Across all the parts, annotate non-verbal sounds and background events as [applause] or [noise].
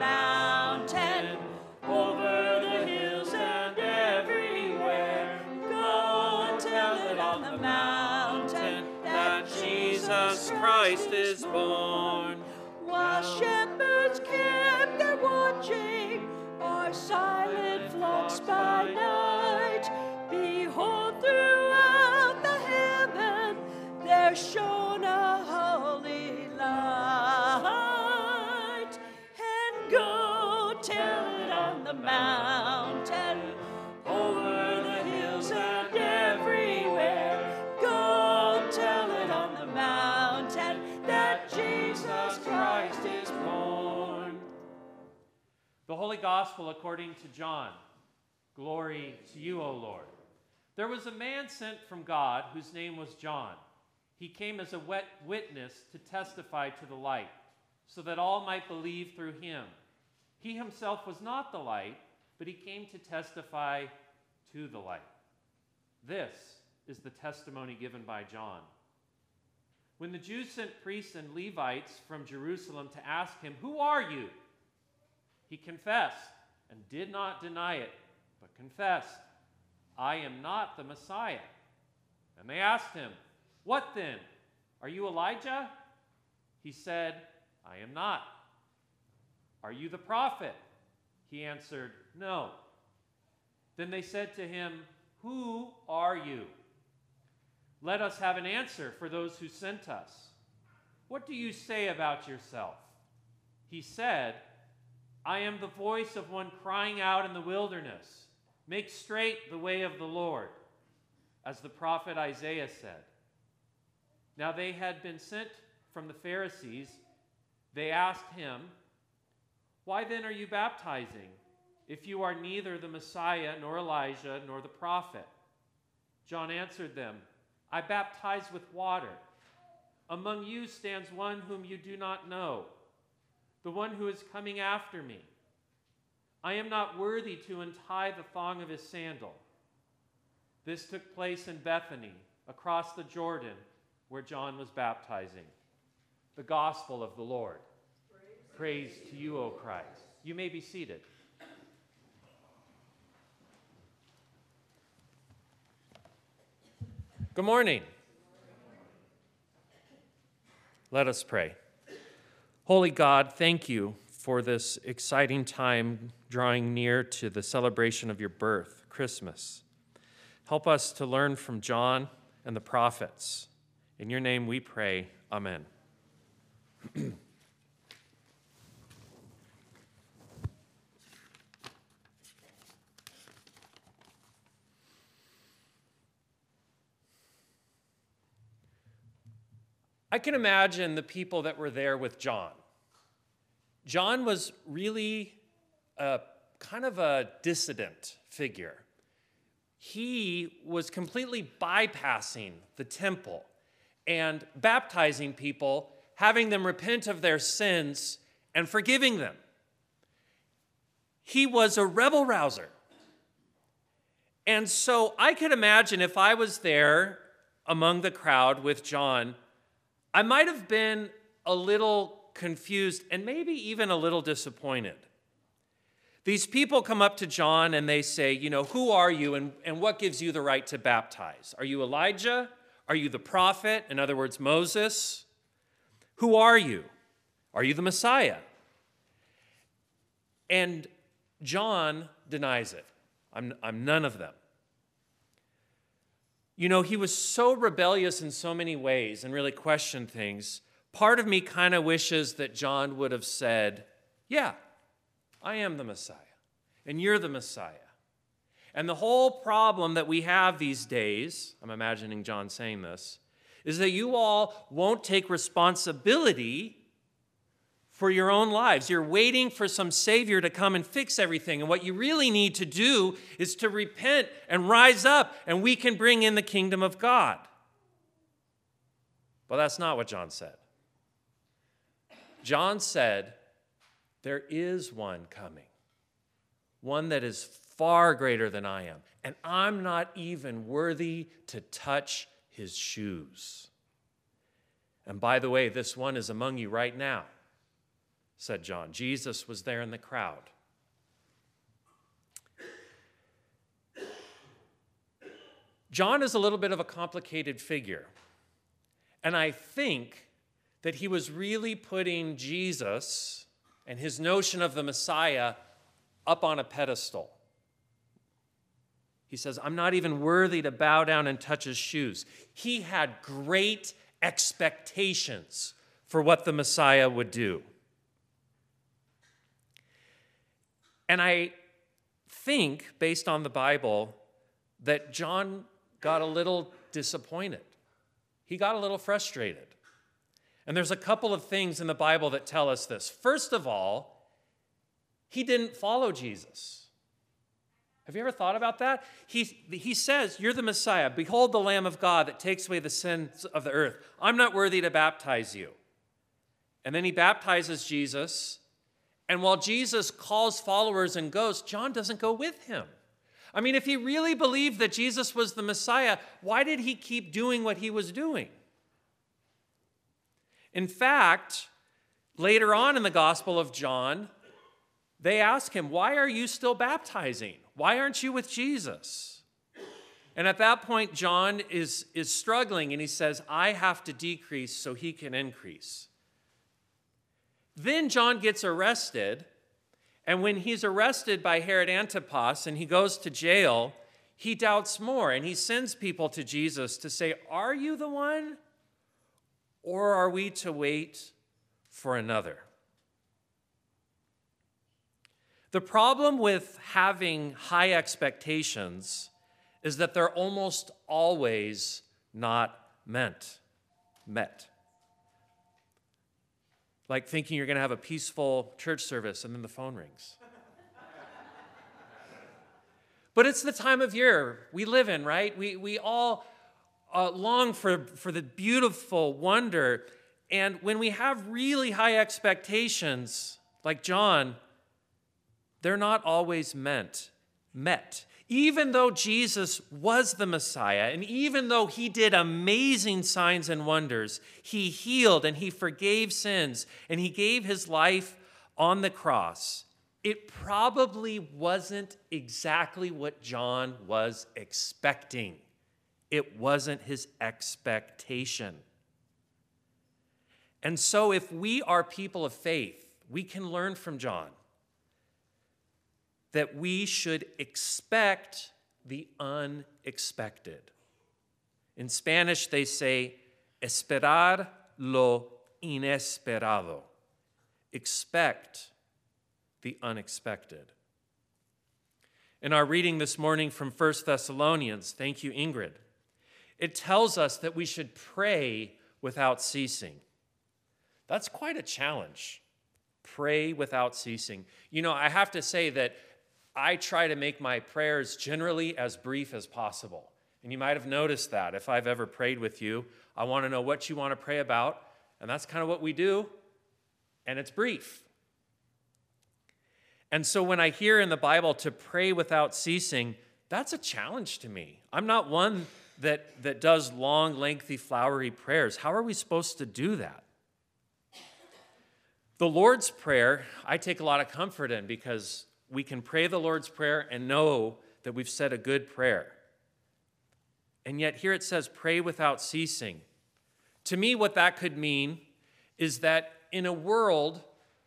mountain, over the hills and everywhere. Go and tell it on the mountain that Jesus Christ is born. The Holy Gospel according to John. Glory to you, O Lord. There was a man sent from God whose name was John. He came as a wet witness to testify to the light, so that all might believe through him. He himself was not the light, but he came to testify to the light. This is the testimony given by John. When the Jews sent priests and Levites from Jerusalem to ask him, Who are you? He confessed and did not deny it, but confessed, I am not the Messiah. And they asked him, What then? Are you Elijah? He said, I am not. Are you the prophet? He answered, No. Then they said to him, Who are you? Let us have an answer for those who sent us. What do you say about yourself? He said, I am the voice of one crying out in the wilderness, Make straight the way of the Lord, as the prophet Isaiah said. Now they had been sent from the Pharisees. They asked him, Why then are you baptizing, if you are neither the Messiah, nor Elijah, nor the prophet? John answered them, I baptize with water. Among you stands one whom you do not know, the one who is coming after me. I am not worthy to untie the thong of his sandal. This took place in Bethany, across the Jordan, where John was baptizing. The gospel of the Lord. Praise, to you, O Christ. You may be seated. Good morning. Let us pray. Holy God, thank you for this exciting time drawing near to the celebration of your birth, Christmas. Help us to learn from John and the prophets. In your name we pray. Amen. I can imagine the people that were there with John. John was really a kind of a dissident figure. He was completely bypassing the temple and baptizing people, having them repent of their sins and forgiving them. He was a rebel rouser. And so I could imagine if I was there among the crowd with John, I might have been a little confused and maybe even a little disappointed. These people come up to John and they say, You know, who are you and, and what gives you the right to baptize? Are you Elijah? Are you the prophet? In other words, Moses? Who are you? Are you the Messiah? And John denies it. I'm, I'm none of them. You know, he was so rebellious in so many ways and really questioned things. Part of me kind of wishes that John would have said, Yeah, I am the Messiah, and you're the Messiah. And the whole problem that we have these days, I'm imagining John saying this, is that you all won't take responsibility for your own lives. You're waiting for some Savior to come and fix everything. And what you really need to do is to repent and rise up, and we can bring in the kingdom of God. But that's not what John said. John said, There is one coming, one that is far greater than I am, and I'm not even worthy to touch his shoes. And by the way, this one is among you right now said John. Jesus was there in the crowd. John is a little bit of a complicated figure. And I think that he was really putting Jesus and his notion of the Messiah up on a pedestal. He says, I'm not even worthy to bow down and touch his shoes. He had great expectations for what the Messiah would do. And I think, based on the Bible, that John got a little disappointed. He got a little frustrated. And there's a couple of things in the Bible that tell us this. First of all, he didn't follow Jesus. Have you ever thought about that? He, he says, You're the Messiah. Behold the Lamb of God that takes away the sins of the earth. I'm not worthy to baptize you. And then he baptizes Jesus. And while Jesus calls followers and goes, John doesn't go with him. I mean, if he really believed that Jesus was the Messiah, why did he keep doing what he was doing? In fact, later on in the Gospel of John, they ask him, Why are you still baptizing? Why aren't you with Jesus? And at that point, John is, is struggling and he says, I have to decrease so he can increase. Then John gets arrested and when he's arrested by Herod Antipas and he goes to jail, he doubts more and he sends people to Jesus to say, Are you the one? Or are we to wait for another? The problem with having high expectations is that they're almost always not meant, met like thinking you're going to have a peaceful church service and then the phone rings. [laughs] but it's the time of year we live in, right? We, we all uh, long for, for the beautiful wonder. And when we have really high expectations, like John, they're not always meant, met even though Jesus was the Messiah, and even though he did amazing signs and wonders, he healed and he forgave sins and he gave his life on the cross, it probably wasn't exactly what John was expecting. It wasn't his expectation. And so, if we are people of faith, we can learn from John that we should expect the unexpected. In Spanish, they say, esperar lo inesperado. Expect the unexpected. In our reading this morning from 1 Thessalonians, thank you, Ingrid, it tells us that we should pray without ceasing. That's quite a challenge. Pray without ceasing. You know, I have to say that I try to make my prayers generally as brief as possible. And you might have noticed that if I've ever prayed with you, I want to know what you want to pray about. And that's kind of what we do. And it's brief. And so when I hear in the Bible to pray without ceasing, that's a challenge to me. I'm not one that, that does long, lengthy, flowery prayers. How are we supposed to do that? The Lord's Prayer, I take a lot of comfort in because we can pray the Lord's Prayer and know that we've said a good prayer. And yet, here it says, pray without ceasing. To me, what that could mean is that in a world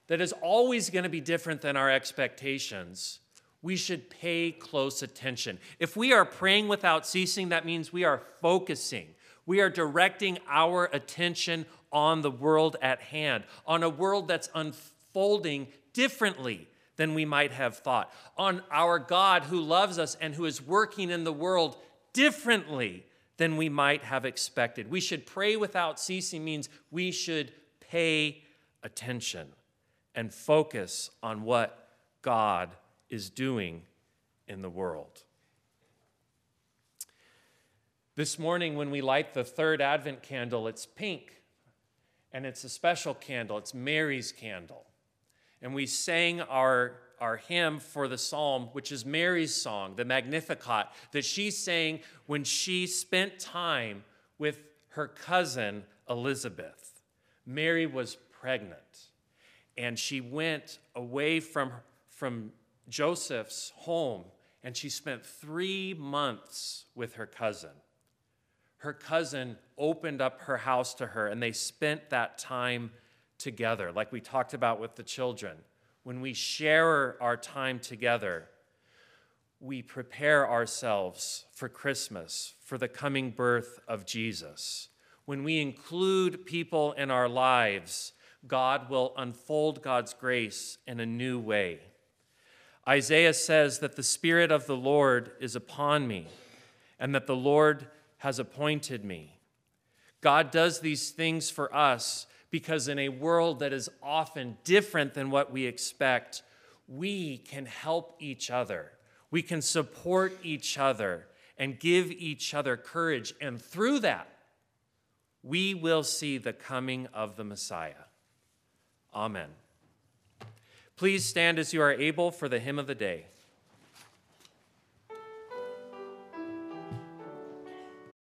that is always going to be different than our expectations, we should pay close attention. If we are praying without ceasing, that means we are focusing. We are directing our attention on the world at hand, on a world that's unfolding differently than we might have thought, on our God who loves us and who is working in the world differently than we might have expected. We should pray without ceasing, means we should pay attention and focus on what God is doing in the world. This morning, when we light the third Advent candle, it's pink and it's a special candle, it's Mary's candle and we sang our, our hymn for the psalm, which is Mary's song, the Magnificat, that she sang when she spent time with her cousin Elizabeth. Mary was pregnant. and she went away from, from Joseph's home and she spent three months with her cousin. Her cousin opened up her house to her and they spent that time together, like we talked about with the children. When we share our time together, we prepare ourselves for Christmas, for the coming birth of Jesus. When we include people in our lives, God will unfold God's grace in a new way. Isaiah says that the Spirit of the Lord is upon me and that the Lord has appointed me. God does these things for us because in a world that is often different than what we expect, we can help each other. We can support each other and give each other courage. And through that, we will see the coming of the Messiah. Amen. Please stand as you are able for the hymn of the day.